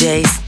to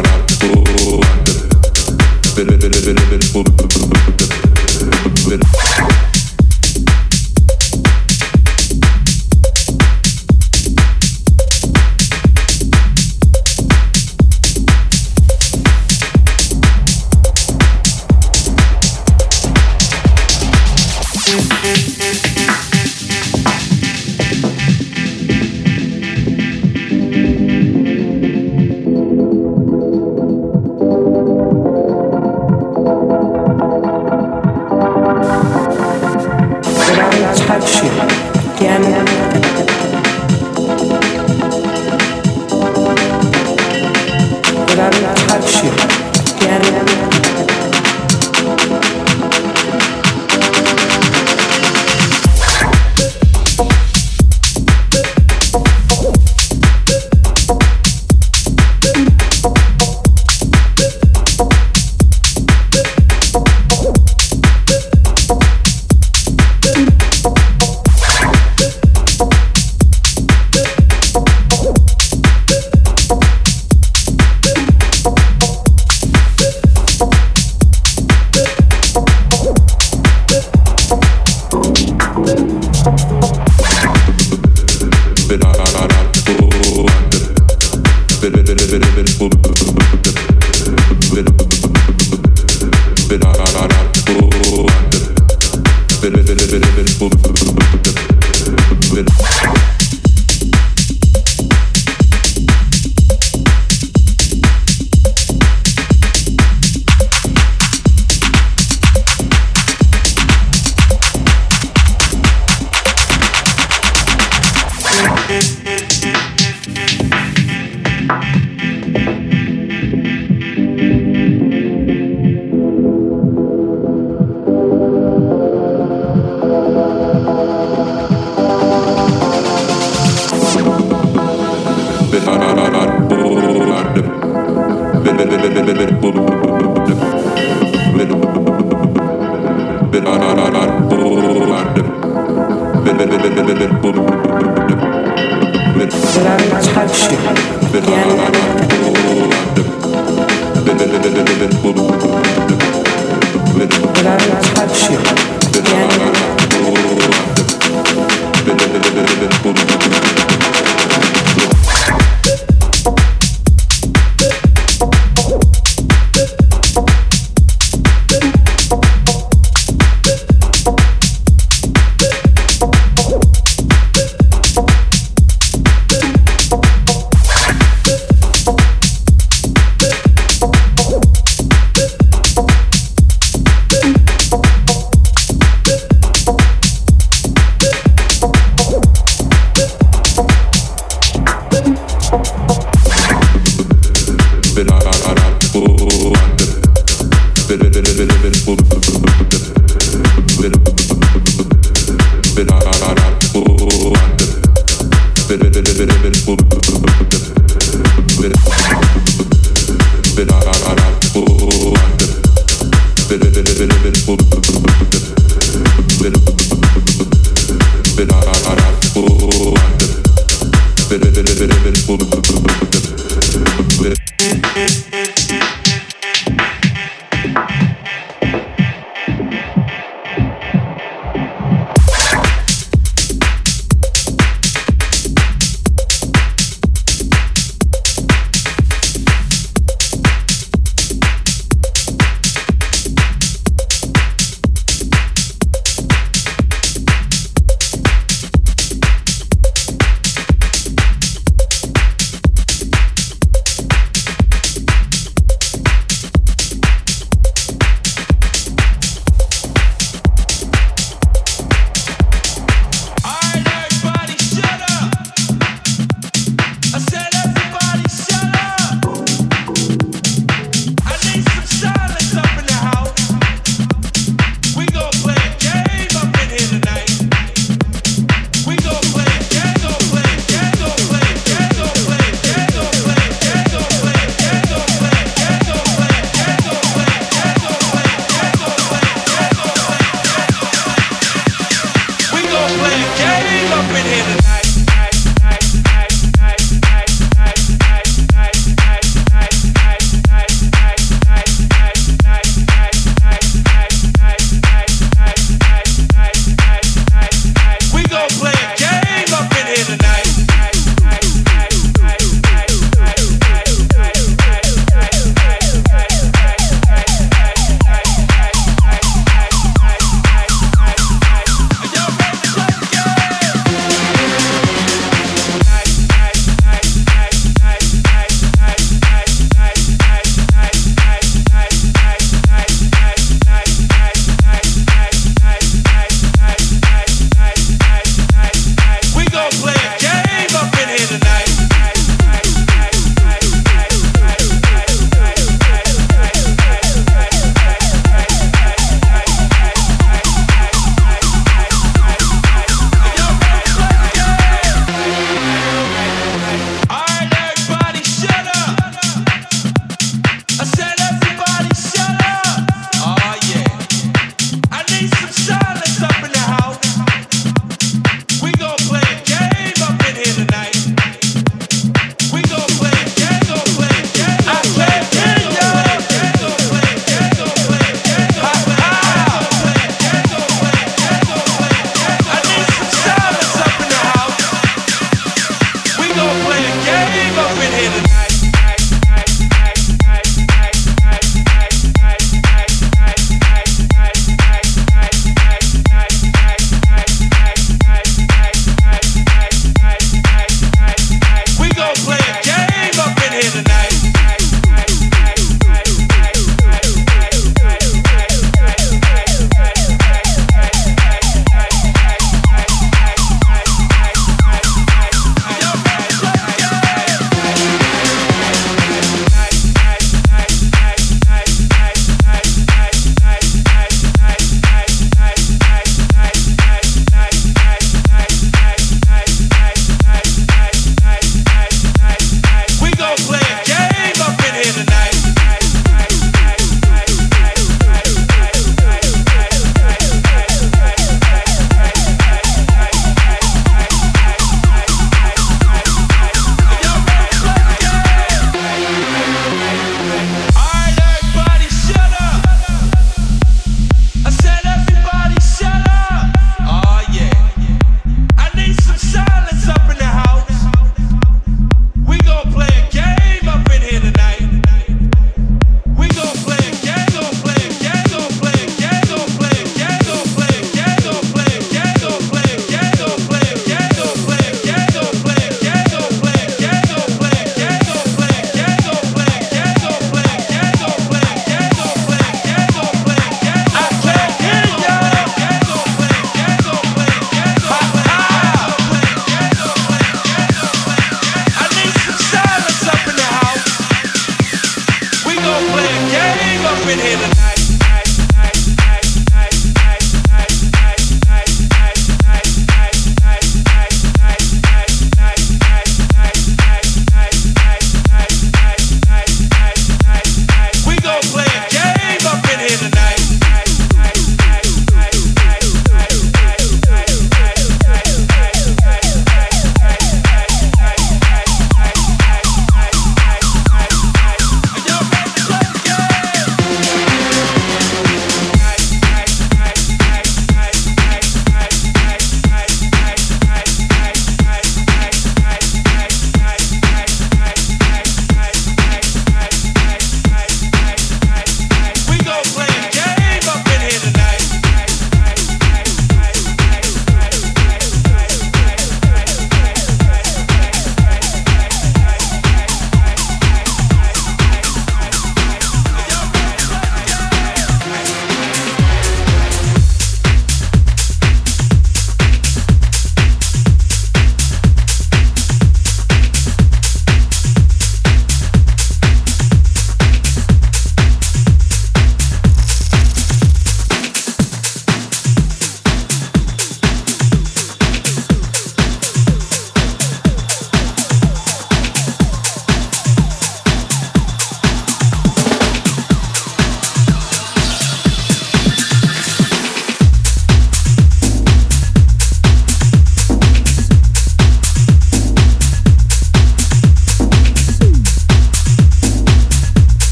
bit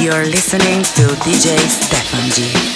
You're listening to DJ Stefan G.